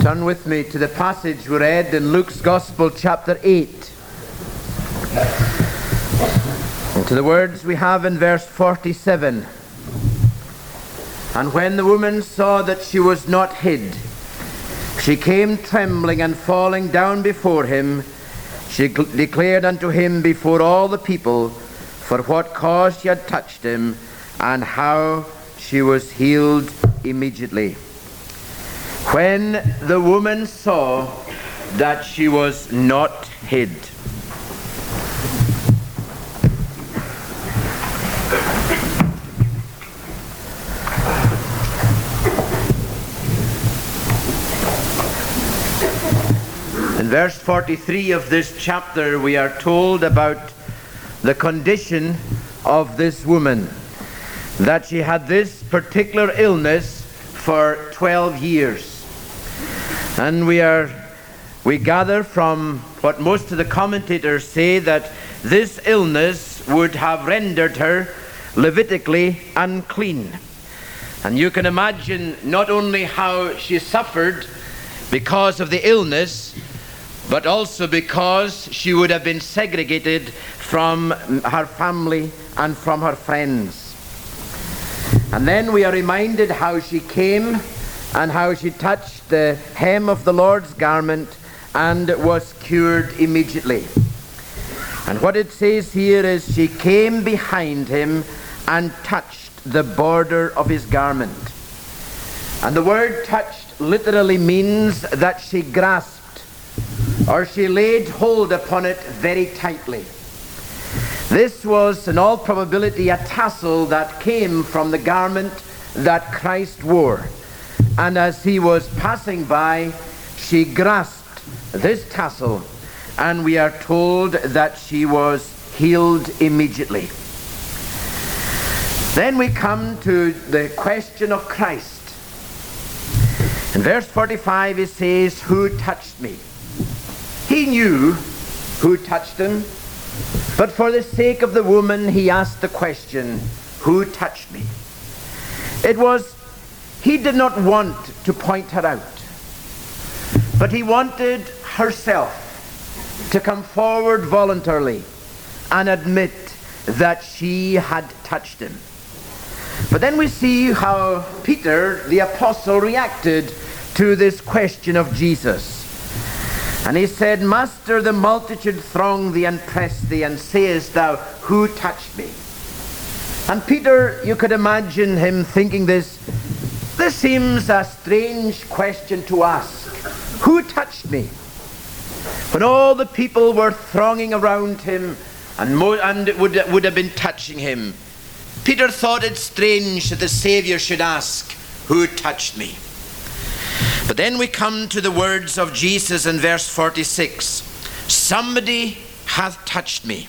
Turn with me to the passage we read in Luke's Gospel, chapter 8. And to the words we have in verse 47. And when the woman saw that she was not hid, she came trembling and falling down before him. She declared unto him before all the people for what cause she had touched him and how she was healed immediately. When the woman saw that she was not hid. In verse 43 of this chapter, we are told about the condition of this woman, that she had this particular illness for 12 years. And we are we gather from what most of the commentators say that this illness would have rendered her Levitically unclean. And you can imagine not only how she suffered because of the illness, but also because she would have been segregated from her family and from her friends. And then we are reminded how she came and how she touched the hem of the Lord's garment and was cured immediately. And what it says here is she came behind him and touched the border of his garment. And the word touched literally means that she grasped or she laid hold upon it very tightly. This was, in all probability, a tassel that came from the garment that Christ wore. And as he was passing by, she grasped this tassel, and we are told that she was healed immediately. Then we come to the question of Christ. In verse 45, he says, Who touched me? He knew who touched him, but for the sake of the woman, he asked the question, Who touched me? It was, he did not want to point her out, but he wanted herself to come forward voluntarily and admit that she had touched him. But then we see how Peter, the apostle, reacted to this question of Jesus. And he said, Master, the multitude throng thee and press thee, and sayest thou, Who touched me? And Peter, you could imagine him thinking this, this seems a strange question to ask. Who touched me? When all the people were thronging around him and, mo- and would, would have been touching him, Peter thought it strange that the Saviour should ask, Who touched me? But then we come to the words of Jesus in verse 46 Somebody hath touched me.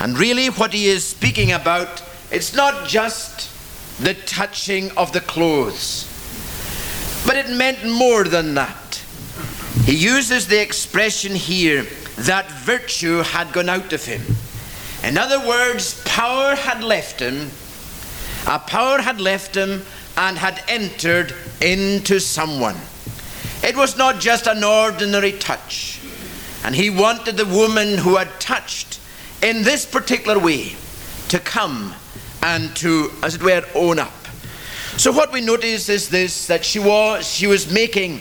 And really, what he is speaking about, it's not just the touching of the clothes, but it meant more than that. He uses the expression here that virtue had gone out of him. In other words, power had left him, a power had left him and had entered into someone. It was not just an ordinary touch. And he wanted the woman who had touched in this particular way to come and to, as it were, own up. So what we notice is this that she was she was making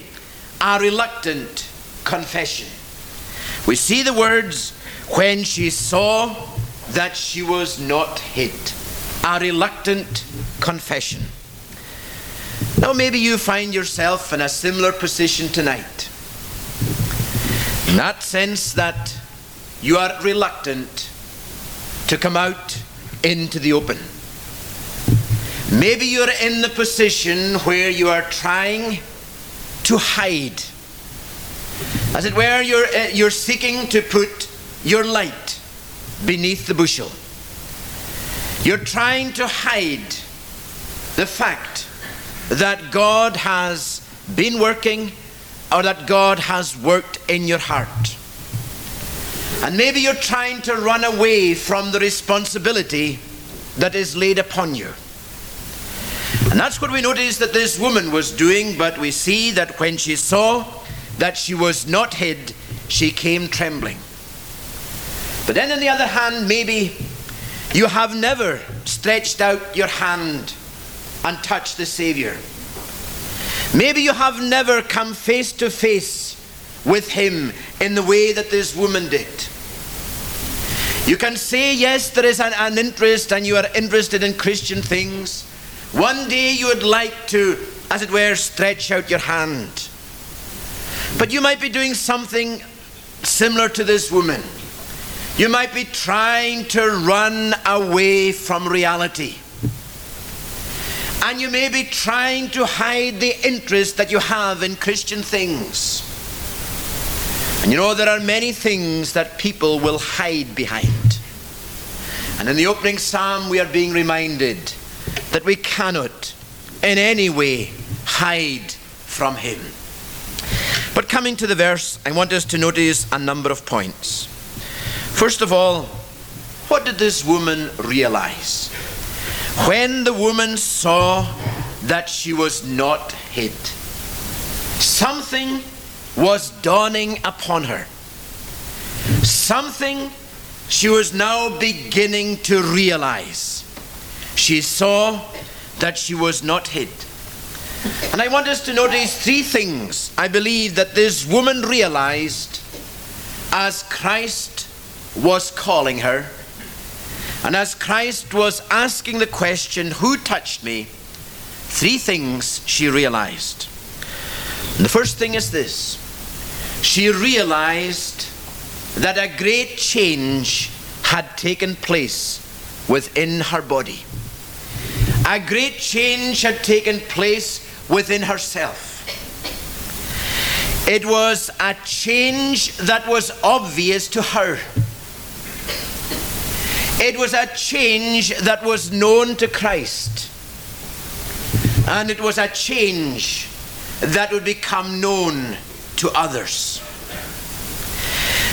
a reluctant confession. We see the words when she saw that she was not hid. A reluctant confession. Now, maybe you find yourself in a similar position tonight. In that sense, that you are reluctant to come out into the open. Maybe you're in the position where you are trying to hide. As it were, you're, uh, you're seeking to put your light beneath the bushel. You're trying to hide the fact that God has been working or that God has worked in your heart. And maybe you're trying to run away from the responsibility that is laid upon you. And that's what we notice that this woman was doing, but we see that when she saw that she was not hid, she came trembling. But then, on the other hand, maybe you have never stretched out your hand and touched the Savior. Maybe you have never come face to face with Him in the way that this woman did. You can say, yes, there is an, an, interest and you are interested in Christian things. One day you would like to, as it were, stretch out your hand. But you might be doing something similar to this woman. You might be trying to run away from reality. And you may be trying to hide the interest that you have in Christian things. And you know, there are many things that people will hide behind. And in the opening psalm, we are being reminded that we cannot in any way hide from Him. But coming to the verse, I want us to notice a number of points. First of all, what did this woman realize? When the woman saw that she was not hid, something was dawning upon her. Something she was now beginning to realize. She saw that she was not hid. And I want us to notice three things I believe that this woman realized as Christ was calling her. And as Christ was asking the question, Who touched me? three things she realized. And the first thing is this she realized that a great change had taken place within her body. A great change had taken place within herself. It was a change that was obvious to her. It was a change that was known to Christ. And it was a change that would become known to others.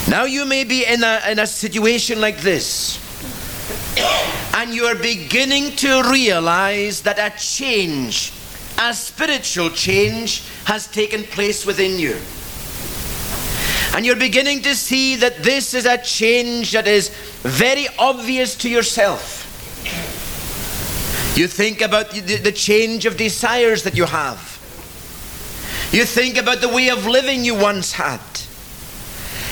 Now, you may be in a, in a situation like this, and you are beginning to realize that a change, a spiritual change, has taken place within you. And you're beginning to see that this is a change that is very obvious to yourself. You think about the change of desires that you have. You think about the way of living you once had.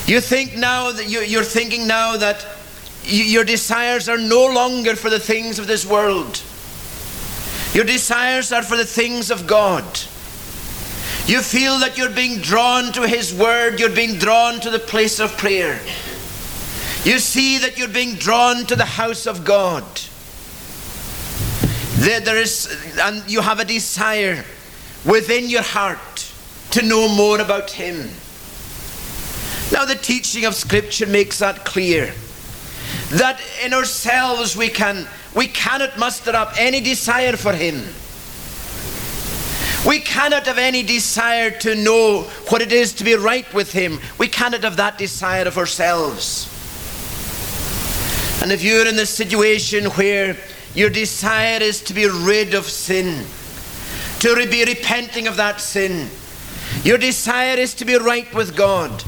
You think now that you're thinking now that your desires are no longer for the things of this world. Your desires are for the things of God. You feel that you're being drawn to His Word, you're being drawn to the place of prayer. You see that you're being drawn to the house of God. There, there is, and you have a desire within your heart to know more about Him. Now, the teaching of Scripture makes that clear. That in ourselves we can we cannot muster up any desire for Him. We cannot have any desire to know what it is to be right with Him. We cannot have that desire of ourselves. And if you're in the situation where your desire is to be rid of sin, to be repenting of that sin, your desire is to be right with God,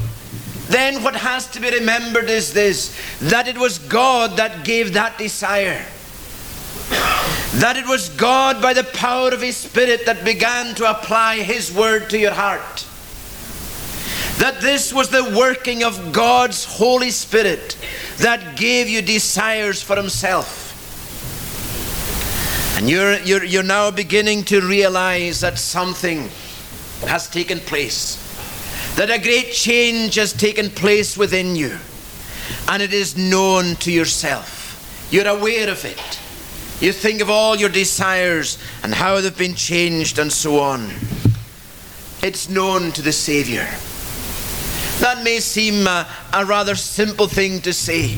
then what has to be remembered is this that it was God that gave that desire. That it was God, by the power of His Spirit, that began to apply His word to your heart. That this was the working of God's Holy Spirit that gave you desires for Himself. And you're, you're, you're now beginning to realize that something has taken place, that a great change has taken place within you, and it is known to yourself. You're aware of it. You think of all your desires and how they've been changed and so on. It's known to the Savior. That may seem a, a rather simple thing to say,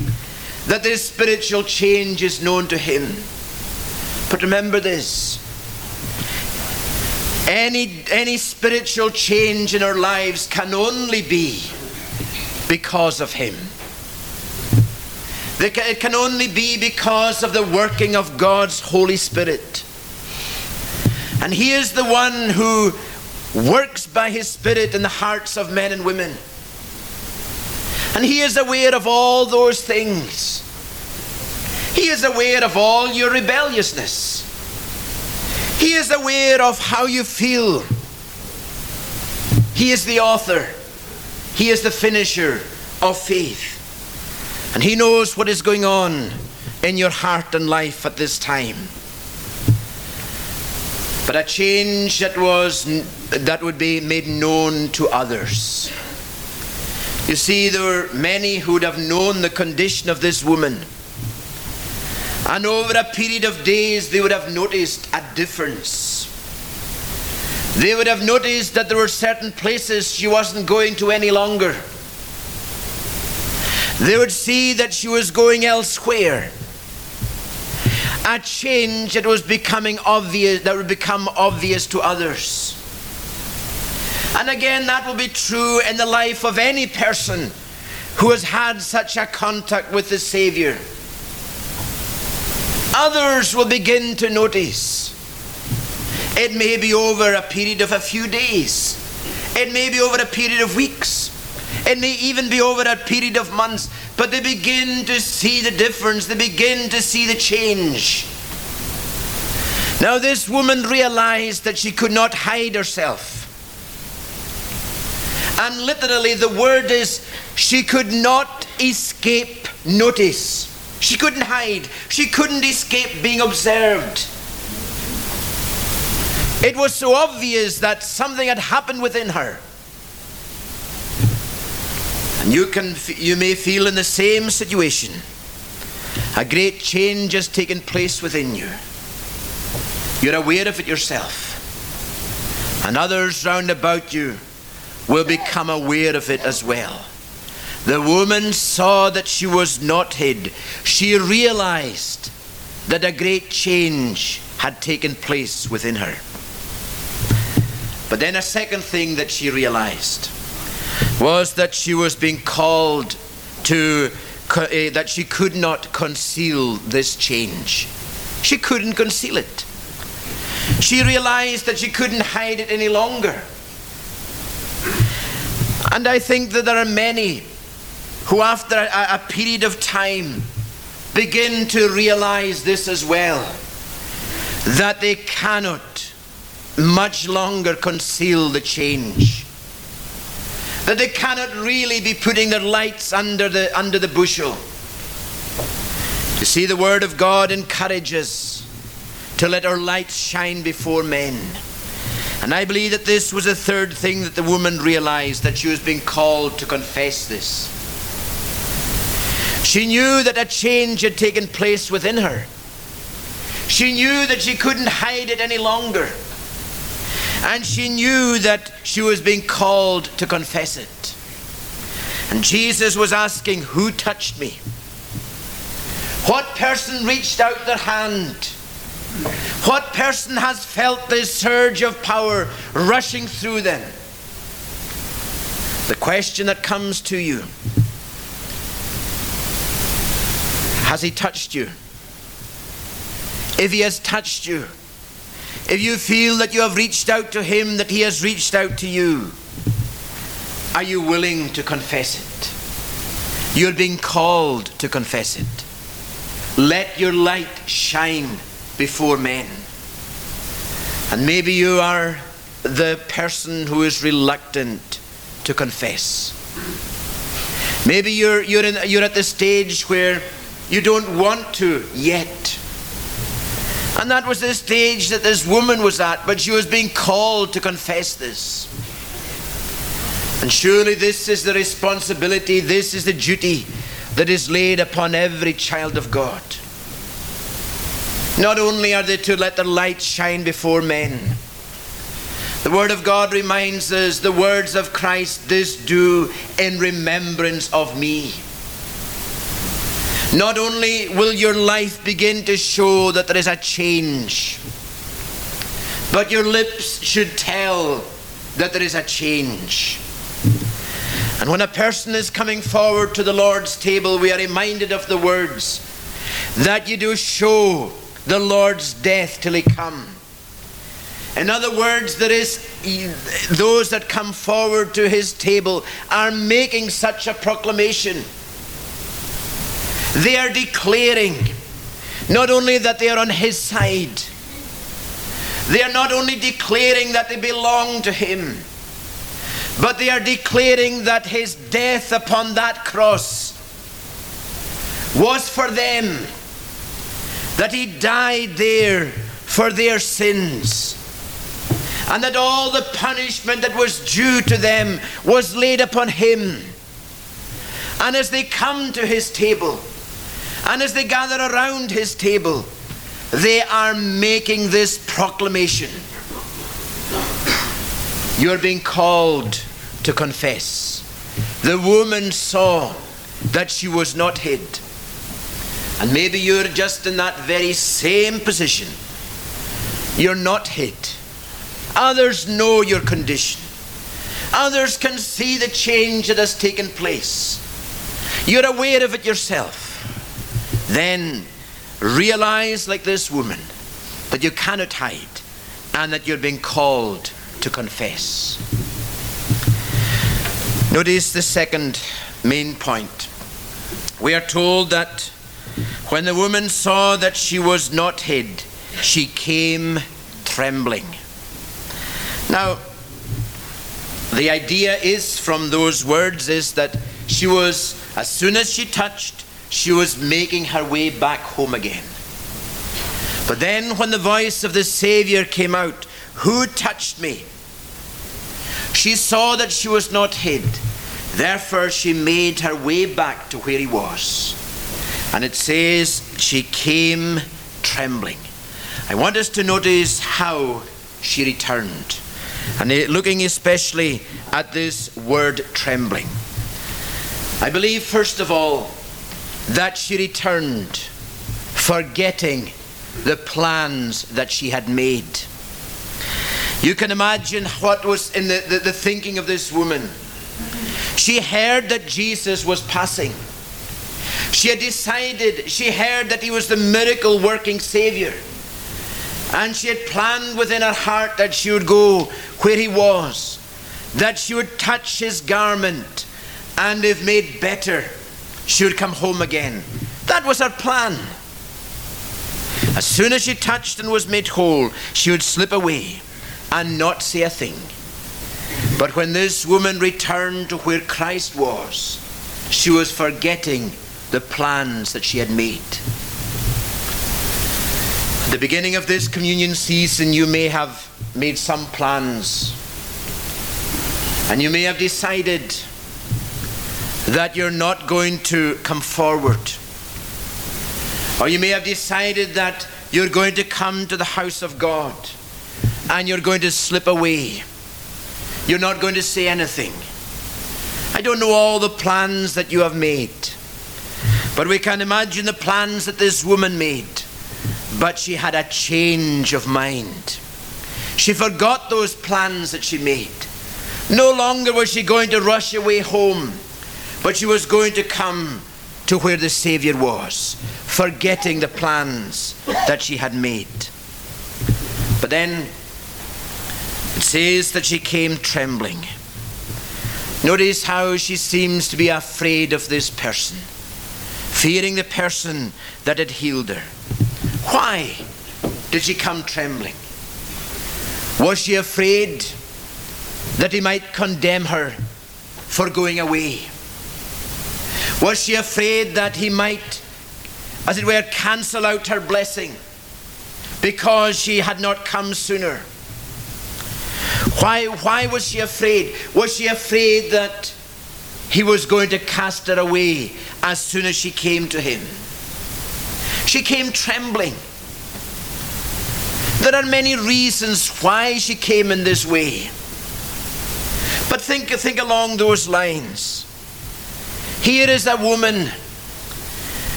that this spiritual change is known to Him. But remember this any, any spiritual change in our lives can only be because of Him. It can only be because of the working of God's Holy Spirit. And He is the one who works by His Spirit in the hearts of men and women. And He is aware of all those things. He is aware of all your rebelliousness. He is aware of how you feel. He is the author. He is the finisher of faith. And He knows what is going on in your heart and life at this time. But a change that was that would be made known to others. You see, there were many who would have known the condition of this woman. And over a period of days, they would have noticed a difference. They would have noticed that there were certain places she wasn't going to any longer. They would see that she was going elsewhere. A change that was becoming obvious, that would become obvious to others. And again, that will be true in the life of any person who has had such a contact with the Savior. Others will begin to notice. It may be over a period of a few days, it may be over a period of weeks, it may even be over a period of months, but they begin to see the difference, they begin to see the change. Now, this woman realized that she could not hide herself. And literally, the word is she could not escape notice. She couldn't hide. She couldn't escape being observed. It was so obvious that something had happened within her. And you, can, you may feel in the same situation. A great change has taken place within you. You're aware of it yourself. And others round about you will become aware of it as well. The woman saw that she was not hid. She realized that a great change had taken place within her. But then a second thing that she realized was that she was being called to, uh, that she could not conceal this change. She couldn't conceal it. She realized that she couldn't hide it any longer. And I think that there are many who, after a, a period of time, begin to realize this as well that they cannot much longer conceal the change. That they cannot really be putting their lights under the, under the bushel. You see, the Word of God encourages to let our light shine before men. And I believe that this was a third thing that the woman realized that she was being called to confess this. She knew that a change had taken place within her. She knew that she couldn't hide it any longer. And she knew that she was being called to confess it. And Jesus was asking, Who touched me? What person reached out their hand? What person has felt this surge of power rushing through them? The question that comes to you Has he touched you? If he has touched you, if you feel that you have reached out to him, that he has reached out to you, are you willing to confess it? You're being called to confess it. Let your light shine before men. And maybe you are the person who is reluctant to confess. Maybe you're, you're, in, you're at the stage where you don't want to yet. And that was the stage that this woman was at, but she was being called to confess this. And surely this is the responsibility, this is the duty that is laid upon every child of God. Not only are they to let their light shine before men, the Word of God reminds us the words of Christ, this do in remembrance of me. Not only will your life begin to show that there is a change, but your lips should tell that there is a change. And when a person is coming forward to the Lord's table, we are reminded of the words that you do show the Lord's death till he come. In other words, there is those that come forward to his table are making such a proclamation. They are declaring not only that they are on his side, they are not only declaring that they belong to him, but they are declaring that his death upon that cross was for them, that he died there for their sins, and that all the punishment that was due to them was laid upon him. And as they come to his table, and as they gather around his table, they are making this proclamation. You are being called to confess. The woman saw that she was not hid. And maybe you're just in that very same position. You're not hid. Others know your condition. Others can see the change that has taken place. You're aware of it yourself. Then realize, like this woman, that you cannot hide and that you're being called to confess. Notice the second main point. We are told that when the woman saw that she was not hid, she came trembling. Now, the idea is from those words is that she was, as soon as she touched, she was making her way back home again. But then, when the voice of the Savior came out, Who touched me? She saw that she was not hid. Therefore, she made her way back to where he was. And it says, She came trembling. I want us to notice how she returned. And looking especially at this word trembling. I believe, first of all, that she returned, forgetting the plans that she had made. You can imagine what was in the, the, the, thinking of this woman. She heard that Jesus was passing. She had decided, she heard that he was the miracle working Savior. And she had planned within her heart that she would go where he was, that she would touch his garment, and if made better, she would come home again. That was her plan. As soon as she touched and was made whole, she would slip away and not say a thing. But when this woman returned to where Christ was, she was forgetting the plans that she had made. At the beginning of this communion season, you may have made some plans. And you may have decided that you're not going to come forward. Or you may have decided that you're going to come to the house of God and you're going to slip away. You're not going to say anything. I don't know all the plans that you have made, but we can imagine the plans that this woman made. But she had a change of mind. She forgot those plans that she made. No longer was she going to rush away home but she was going to come to where the Savior was, forgetting the plans that she had made. But then it says that she came trembling. Notice how she seems to be afraid of this person, fearing the person that had healed her. Why did she come trembling? Was she afraid that he might condemn her for going away? Was she afraid that he might, as it were, cancel out her blessing because she had not come sooner? Why, why was she afraid? Was she afraid that he was going to cast her away as soon as she came to him? She came trembling. There are many reasons why she came in this way. But think, think along those lines. Here is a woman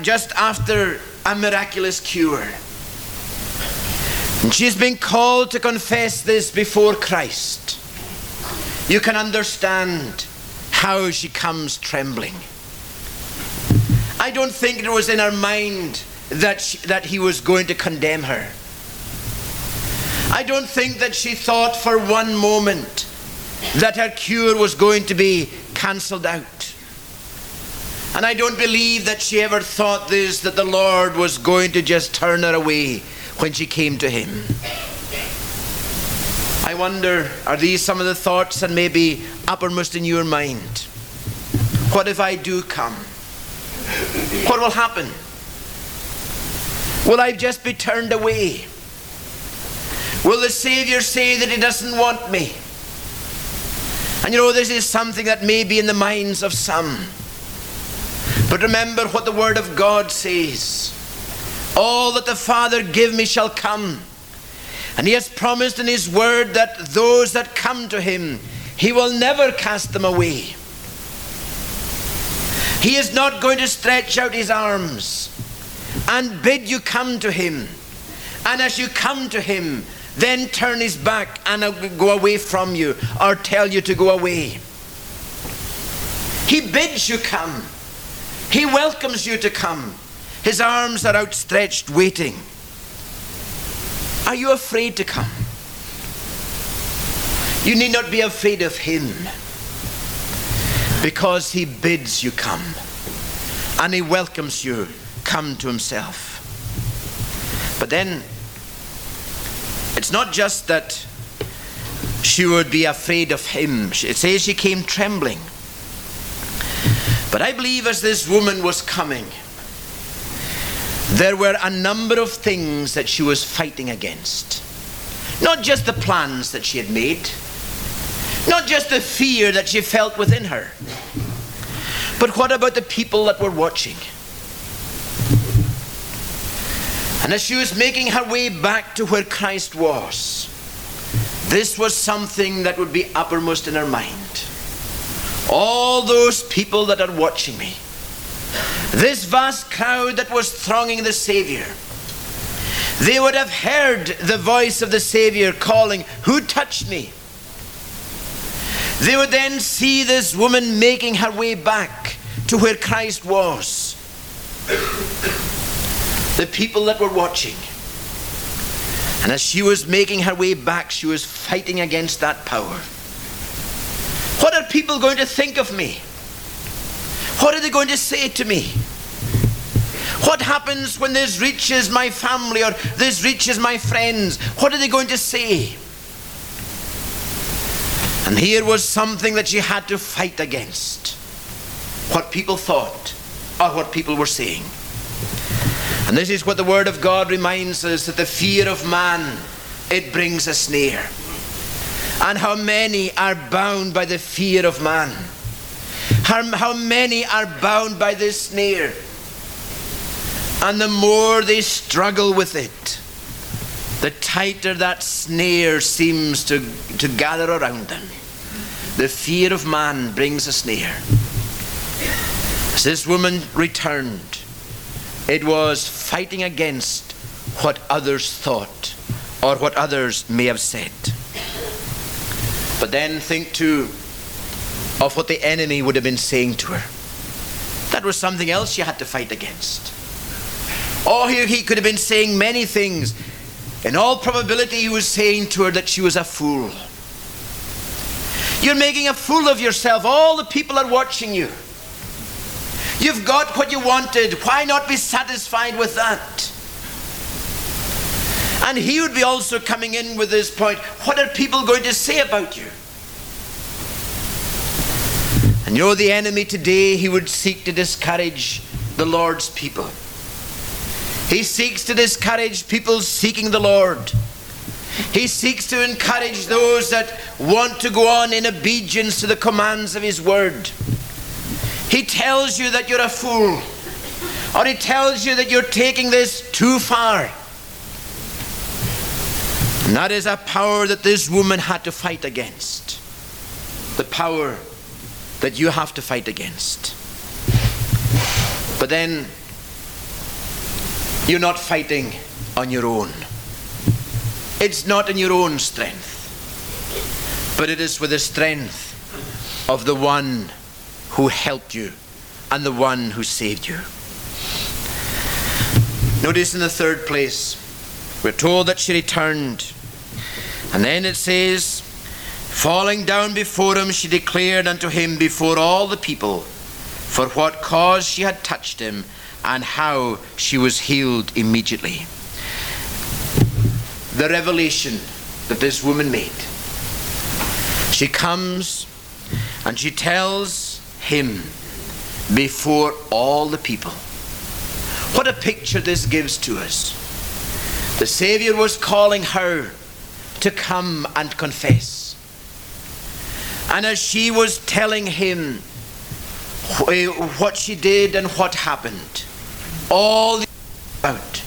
just after a miraculous cure. And she's been called to confess this before Christ. You can understand how she comes trembling. I don't think it was in her mind that, she, that he was going to condemn her. I don't think that she thought for one moment that her cure was going to be cancelled out. And I don't believe that she ever thought this that the Lord was going to just turn her away when she came to Him. I wonder, are these some of the thoughts that may be uppermost in your mind? What if I do come? What will happen? Will I just be turned away? Will the Savior say that He doesn't want me? And you know, this is something that may be in the minds of some. But remember what the Word of God says All that the Father give me shall come. And He has promised in His Word that those that come to Him, He will never cast them away. He is not going to stretch out His arms and bid you come to Him. And as you come to Him, then turn his back and go away from you or tell you to go away. He bids you come. He welcomes you to come. His arms are outstretched, waiting. Are you afraid to come? You need not be afraid of him because he bids you come and he welcomes you come to himself. But then it's not just that she would be afraid of him. It says she came trembling. But I believe as this woman was coming, there were a number of things that she was fighting against. Not just the plans that she had made, not just the fear that she felt within her, but what about the people that were watching? And as she was making her way back to where Christ was, this was something that would be uppermost in her mind. All those people that are watching me, this vast crowd that was thronging the Savior, they would have heard the voice of the Savior calling, Who touched me? They would then see this woman making her way back to where Christ was the people that were watching. And as she was making her way back, she was fighting against that power. What are people going to think of me? What are they going to say to me? What happens when this reaches my family or this reaches my friends? What are they going to say? And here was something that she had to fight against what people thought or what people were saying. And this is what the Word of God reminds us that the fear of man, it brings a snare. And how many are bound by the fear of man? How, many are bound by this snare? And the more they struggle with it, the tighter that snare seems to, to gather around them. The fear of man brings a snare. As this woman returned, it was fighting against what others thought or what others may have said. But then think too of what the enemy would have been saying to her. That was something else she had to fight against. Oh, he, he could have been saying many things. In all probability, he was saying to her that she was a fool. You're making a fool of yourself. All the people are watching you. You've got what you wanted. Why not be satisfied with that? And he would be also coming in with this point what are people going to say about you? And you know, the enemy today, he would seek to discourage the Lord's people. He seeks to discourage people seeking the Lord. He seeks to encourage those that want to go on in obedience to the commands of His Word. He tells you that you're a fool, or he tells you that you're taking this too far. And that is a power that this woman had to fight against. The power that you have to fight against. But then, you're not fighting on your own. It's not in your own strength, but it is with the strength of the one who helped you and the one who saved you. Notice in the third place, we're told that she returned And then it says, Falling down before him, she declared unto him before all the people for what cause she had touched him and how she was healed immediately. The revelation that this woman made. She comes and she tells him before all the people. What a picture this gives to us. The Savior was calling her to come and confess. And as she was telling him eh, what she did and what happened, all the out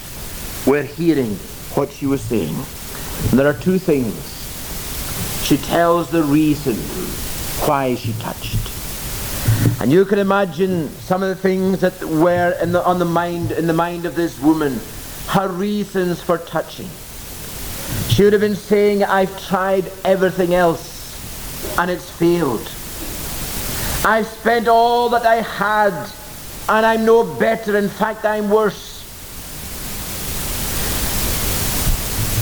were hearing what she was saying. And there are two things. She tells the reason why she touched. And you can imagine some of the things that were in the, on the mind, in the mind of this woman, her reasons for touching. She would have been saying, I've tried everything else and it's failed. I've spent all that I had and I'm no better. In fact, I'm worse.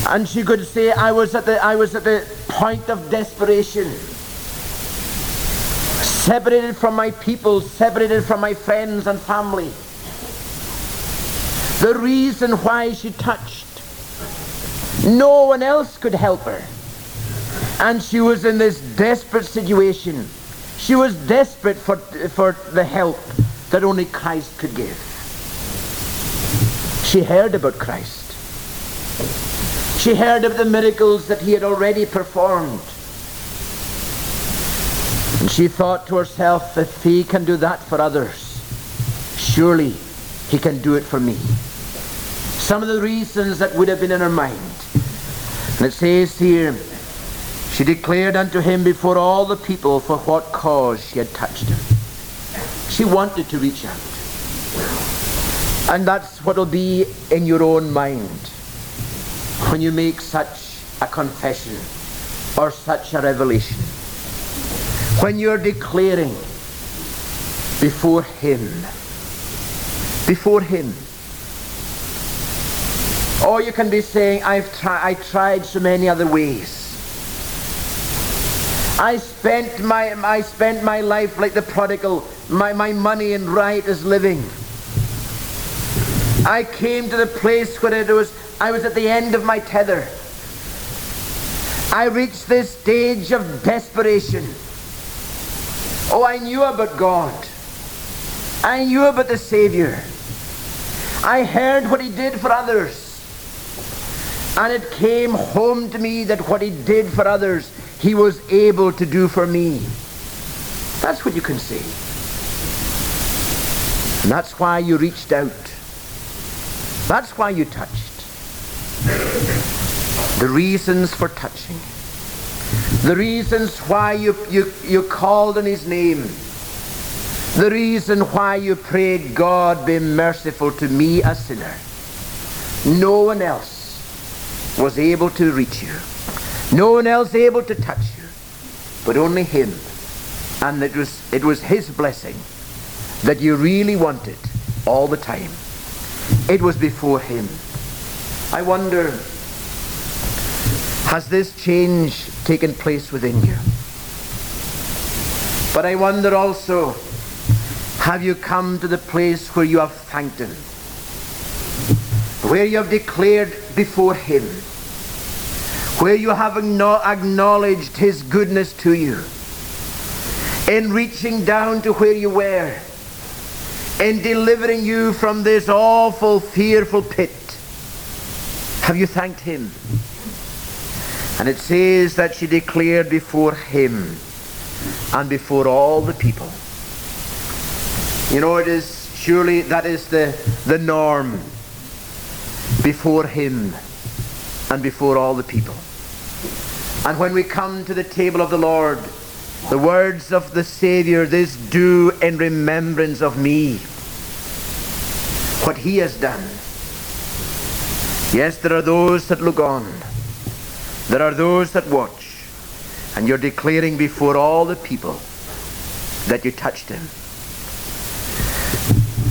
And she could say, I was at the, I was at the point of desperation. Separated from my people, separated from my friends and family. The reason why she touched. No one else could help her. And she was in this desperate situation. She was desperate for, for the help that only Christ could give. She heard about Christ. She heard of the miracles that he had already performed. And she thought to herself, if he can do that for others, surely he can do it for me. Some of the reasons that would have been in her mind. And it says here, she declared unto him before all the people for what cause she had touched him. She wanted to reach out. And that's what will be in your own mind when you make such a confession or such a revelation. When you're declaring before Him, before Him. Or you can be saying, I've tried, I tried so many other ways. I spent my, I spent my life like the prodigal, my, my money in riotous living. I came to the place where it was, I was at the end of my tether. I reached this stage of desperation. Oh, I knew about God. I knew about the Savior. I heard what He did for others. And it came home to me that what He did for others, he was able to do for me. That's what you can say. And that's why you reached out. That's why you touched. The reasons for touching. The reasons why you, you, you called on his name. The reason why you prayed, God be merciful to me, a sinner. No one else was able to reach you. No one else able to touch you, but only him. And it was, it was his blessing that you really wanted all the time. It was before him. I wonder, has this change taken place within you? But I wonder also, have you come to the place where you have thanked him? Where you have declared before him where you have acknowledged His goodness to you, in reaching down to where you were, in delivering you from this awful, fearful pit. Have you thanked Him? And it says that she declared before Him and before all the people. You know, it is surely that is the, the norm before Him and before all the people. And when we come to the table of the Lord, the words of the Savior, this do in remembrance of me. What he has done. Yes, there are those that look on. There are those that watch. And you're declaring before all the people that you touched him.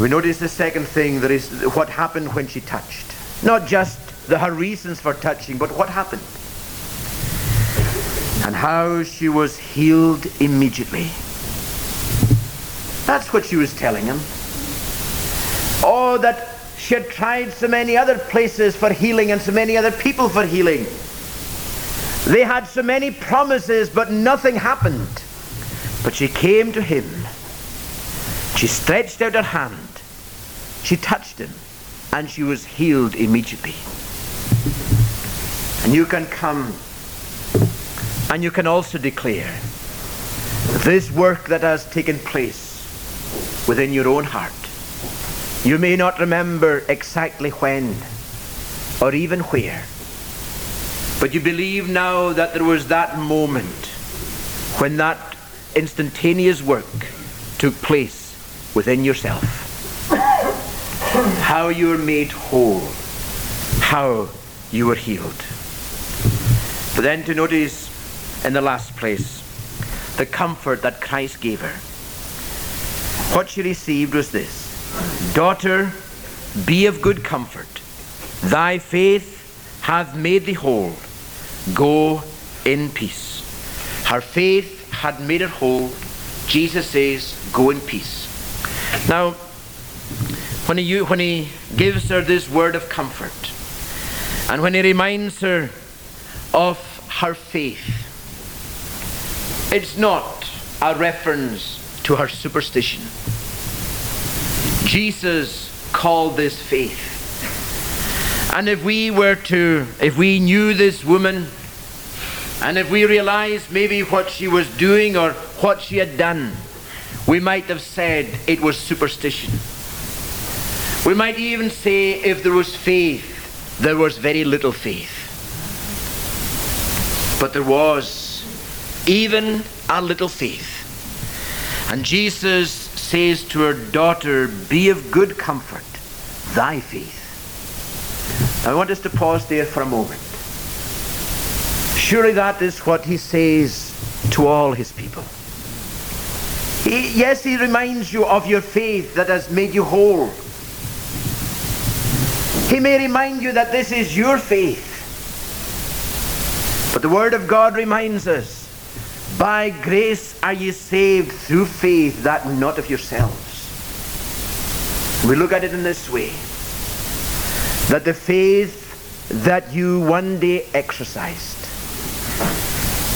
We notice the second thing that is what happened when she touched. Not just the, her reasons for touching, but what happened. and how she was healed immediately. That's what she was telling him. Oh, that she had tried so many other places for healing and so many other people for healing. They had so many promises, but nothing happened. But she came to him. She stretched out her hand. She touched him, and she was healed immediately. And you can come and you can also declare this work that has taken place within your own heart. You may not remember exactly when or even where, but you believe now that there was that moment when that instantaneous work took place within yourself. How you were made whole, how you were healed. But then to notice in the last place the comfort that Christ gave her. What she received was this Daughter, be of good comfort. Thy faith hath made thee whole. Go in peace. Her faith had made her whole. Jesus says, Go in peace. Now, when he, when he gives her this word of comfort, and when he reminds her of her faith. It's not a reference to her superstition. Jesus called this faith. And if we were to, if we knew this woman, and if we realized maybe what she was doing or what she had done, we might have said it was superstition. We might even say if there was faith, there was very little faith. But there was even a little faith. And Jesus says to her daughter, Be of good comfort, thy faith. I want us to pause there for a moment. Surely that is what he says to all his people. He, yes, he reminds you of your faith that has made you whole. He may remind you that this is your faith. But the Word of God reminds us by grace are ye saved through faith, that not of yourselves. We look at it in this way that the faith that you one day exercised,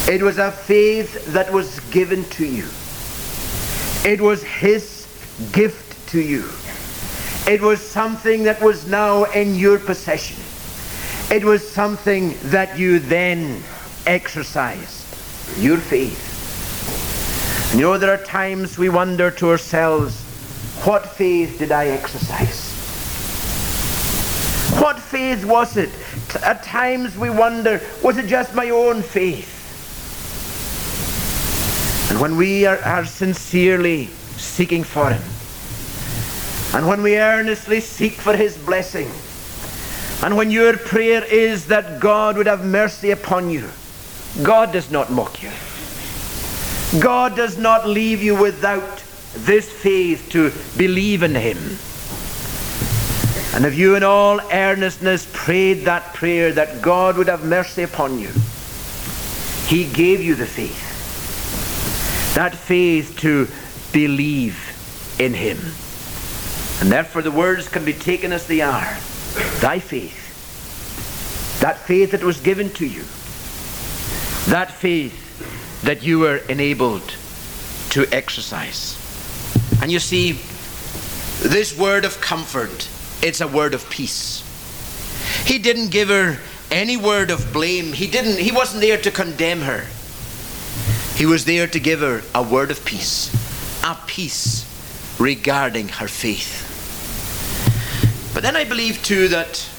it was a faith that was given to you. It was His gift to you. It was something that was now in your possession. It was something that you then exercised your faith. You know, there are times we wonder to ourselves, what faith did I exercise? What faith was it? At times we wonder, was it just my own faith? And when we are, are sincerely seeking for Him, and when we earnestly seek for His blessing, and when your prayer is that God would have mercy upon you, God does not mock you. God does not leave you without this faith to believe in Him. And if you in all earnestness prayed that prayer that God would have mercy upon you, He gave you the faith. That faith to believe in Him. And therefore the words can be taken as they are. Thy faith. That faith that was given to you that faith that you were enabled to exercise. And you see, this word of comfort, it's a word of peace. He didn't give her any word of blame. He didn't he wasn't there to condemn her. He was there to give her a word of peace. A peace regarding her faith. But then I believe too that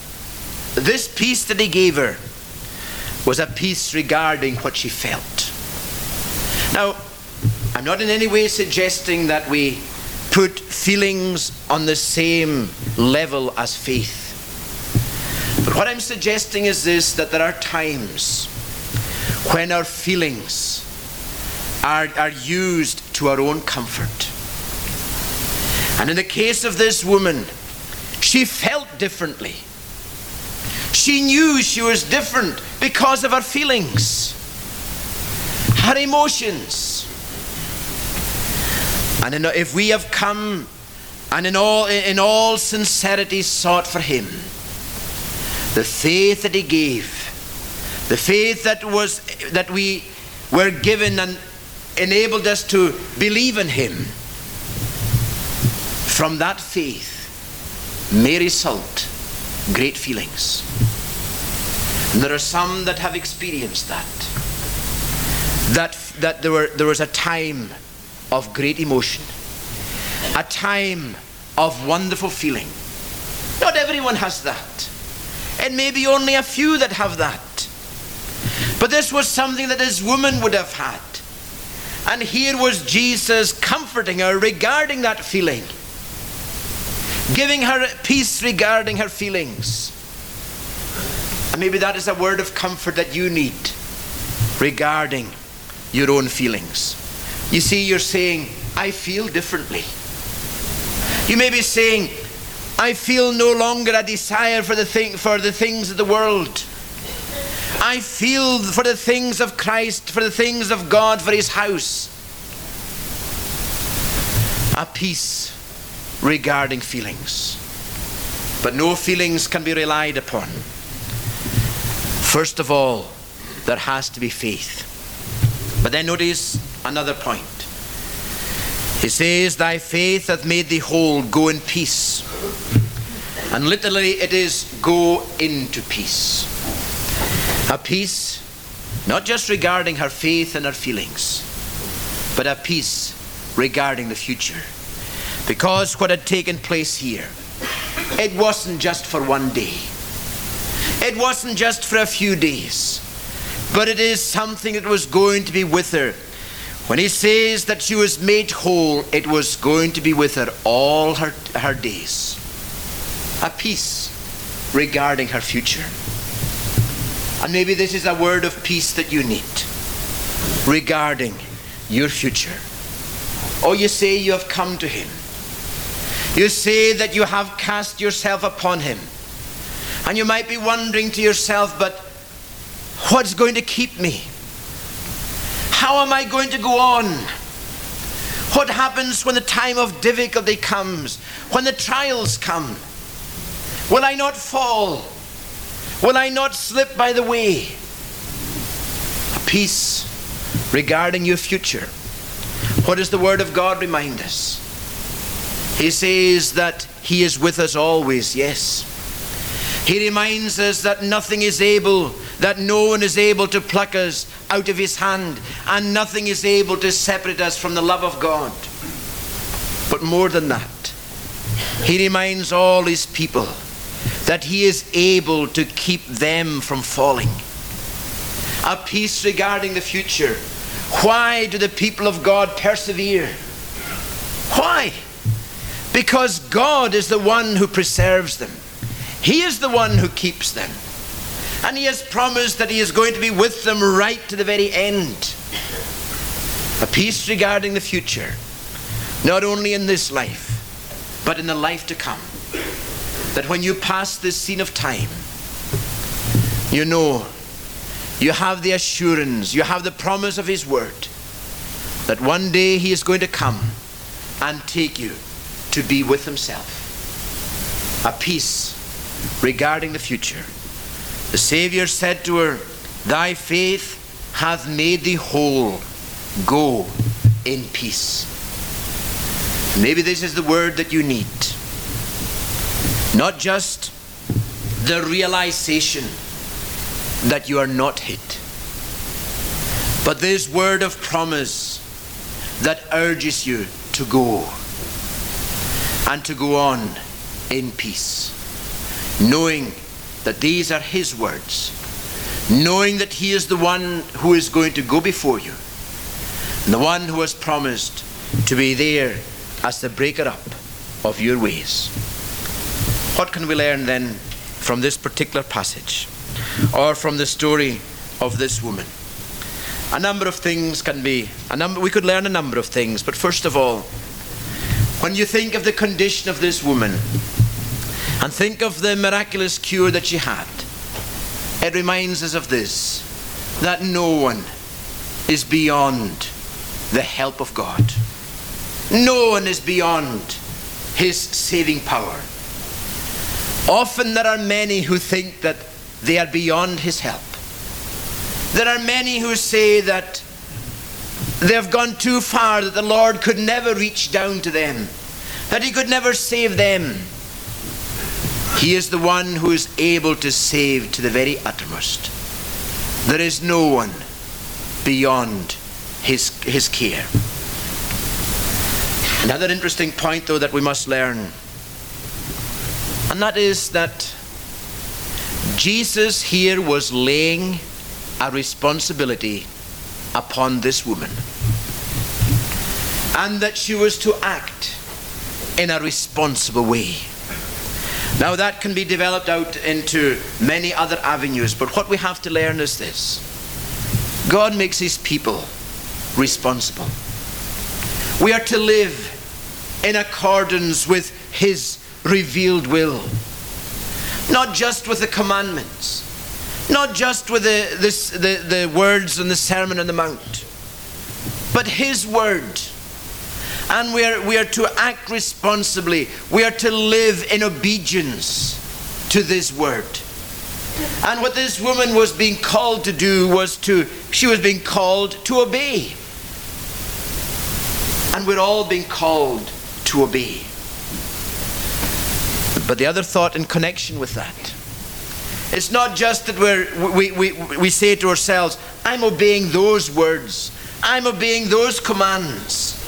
this peace that he gave her was a peace regarding what she felt. Now, I'm not in any way suggesting that we put feelings on the same level as faith. But what I'm suggesting is this that there are times when our feelings are, are used to our own comfort. And in the case of this woman, she felt differently. She knew she was different because of her feelings. her emotions. And if we have come and in all, in all sincerity sought for Him, the faith that He gave, the faith that, was, that we were given and enabled us to believe in Him, from that faith may result great feelings. And there are some that have experienced that. That, that there, were, there was a time of great emotion, a time of wonderful feeling. Not everyone has that. It may be only a few that have that. But this was something that this woman would have had. And here was Jesus comforting her regarding that feeling, giving her peace regarding her feelings. And maybe that is a word of comfort that you need regarding your own feelings. You see, you're saying, I feel differently. You may be saying, I feel no longer a desire for the, thing, for the things of the world. I feel for the things of Christ, for the things of God, for His house. A peace regarding feelings. But no feelings can be relied upon. First of all, there has to be faith. But then notice another point. He says, Thy faith hath made thee whole, go in peace. And literally it is go into peace. A peace not just regarding her faith and her feelings, but a peace regarding the future. Because what had taken place here, it wasn't just for one day. It wasn't just for a few days, but it is something that was going to be with her. When he says that she was made whole, it was going to be with her all her, her days. A peace regarding her future. And maybe this is a word of peace that you need regarding your future. Or you say you have come to Him. You say that you have cast yourself upon Him. And you might be wondering to yourself, but what's going to keep me? How am I going to go on? What happens when the time of difficulty comes? When the trials come? Will I not fall? Will I not slip by the way? A peace regarding your future. What does the Word of God remind us? He says that He is with us always, yes. He reminds us that nothing is able, that no one is able to pluck us out of His hand, and nothing is able to separate us from the love of God. But more than that, He reminds all His people that He is able to keep them from falling. A peace regarding the future. Why do the people of God persevere? Why? Because God is the one who preserves them. He is the one who keeps them. And He has promised that He is going to be with them right to the very end. A peace regarding the future, not only in this life, but in the life to come. That when you pass this scene of time, you know, you have the assurance, you have the promise of His word that one day He is going to come and take you to be with Himself. A peace regarding the future. The Saviour said to her, Thy faith hath made thee whole. Go in peace. Maybe this is the word that you need. Not just the realization that you are not hit, but this word of promise that urges you to go and to go on in peace knowing that these are His words, knowing that He is the one who is going to go before you, and the one who has promised to be there as the breaker up of your ways. What can we learn then from this particular passage or from the story of this woman? A number of things can be, a number, we could learn a number of things, but first of all, when you think of the condition of this woman, and think of the miraculous cure that she had. It reminds us of this that no one is beyond the help of God. No one is beyond his saving power. Often there are many who think that they are beyond his help. There are many who say that they have gone too far, that the Lord could never reach down to them, that he could never save them. He is the one who is able to save to the very uttermost. There is no one beyond his, his care. Another interesting point, though, that we must learn, and that is that Jesus here was laying a responsibility upon this woman, and that she was to act in a responsible way. Now, that can be developed out into many other avenues, but what we have to learn is this God makes his people responsible. We are to live in accordance with his revealed will, not just with the commandments, not just with the, this, the, the words and the Sermon on the Mount, but his word. And we are, we are to act responsibly. We are to live in obedience to this word. And what this woman was being called to do was to, she was being called to obey. And we're all being called to obey. But the other thought in connection with that, it's not just that we're, we, we, we say to ourselves, I'm obeying those words, I'm obeying those commands.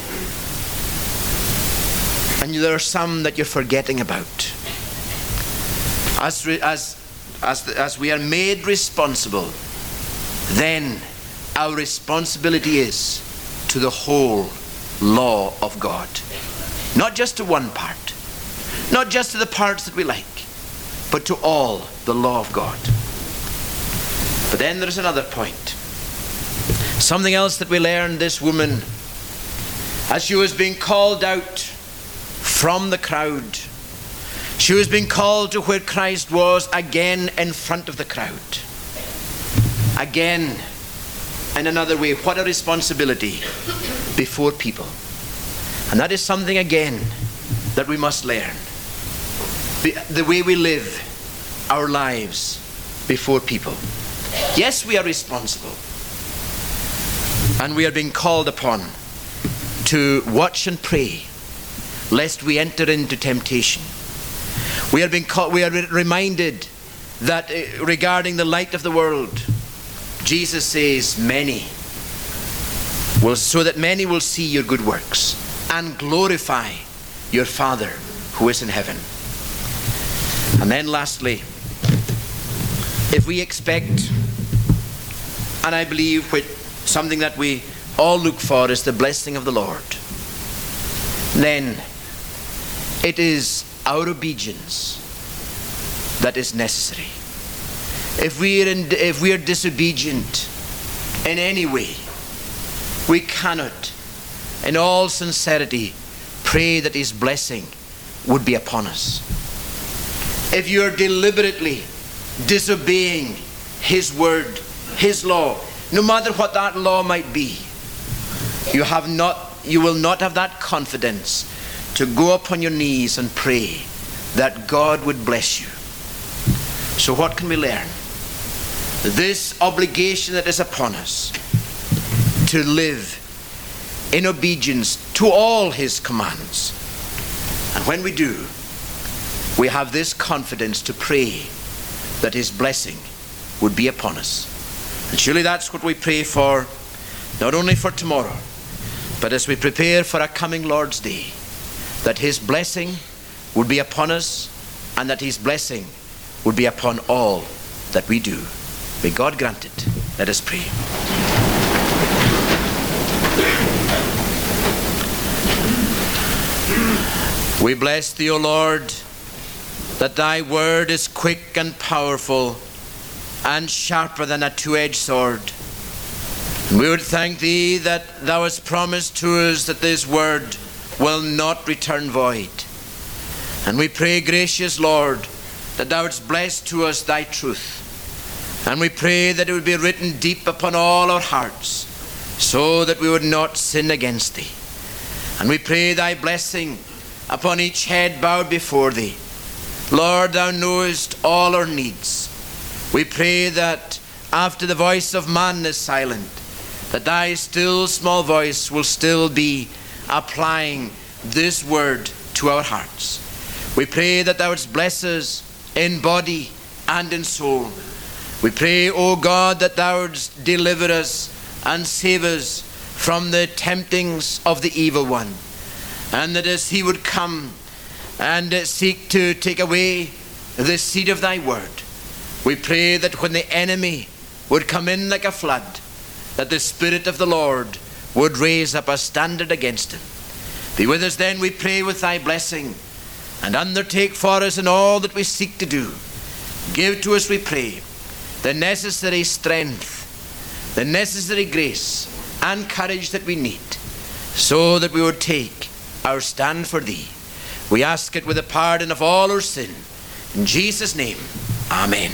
And there are some that you're forgetting about. As, as, as, as we are made responsible, then our responsibility is to the whole law of God. Not just to one part, not just to the parts that we like, but to all the law of God. But then there's another point. Something else that we learn this woman, as she was being called out from the crowd, she was being called to where Christ was again in front of the crowd. Again, in another way, what a responsibility before people. And that is something again that we must learn. The way we live our lives before people. Yes, we are responsible. And we are being called upon to watch and pray lest we enter into temptation. We are being called, we are reminded that uh, regarding the light of the world, Jesus says, Many will, so that many will see your good works and glorify your Father who is in heaven. And then, lastly, if we expect, and I believe which, something that we all look for is the blessing of the Lord, then it is our obedience that is necessary. If we are, in, if we are disobedient in any way, we cannot, in all sincerity, pray that His blessing would be upon us. If you are deliberately disobeying His word, His law, no matter what that law might be, you have not, you will not have that confidence to go upon your knees and pray that God would bless you. So, what can we learn? This obligation that is upon us to live in obedience to all His commands. And when we do, we have this confidence to pray that His blessing would be upon us. And surely that's what we pray for, not only for tomorrow, but as we prepare for a coming Lord's Day, that His blessing would be upon us and that His blessing would be upon all that we do. May God grant it. Let us pray. We bless thee, O Lord, that thy word is quick and powerful and sharper than a two edged sword. And we would thank thee that thou hast promised to us that this word will not return void. And we pray, gracious Lord, that thou wouldst bless to us thy truth. And we pray that it would be written deep upon all our hearts so that we would not sin against thee. And we pray thy blessing upon each head bowed before thee. Lord, thou knowest all our needs. We pray that after the voice of man is silent, that thy still small voice will still be applying this word to our hearts. We pray that thou wouldst bless us in body and in soul. We pray, O God, that thou wouldst deliver us and save us from the temptings of the evil one. And that as he would come and seek to take away the seed of thy word, we pray that when the enemy would come in like a flood, that the Spirit of the Lord would raise up a standard against him. Be with us then, we pray, with thy blessing, and undertake for us in all that we seek to do. Give to us, we pray, the necessary strength, the necessary grace, and courage that we need, so that we would take our stand for thee. We ask it with the pardon of all our sin. In Jesus' name, Amen.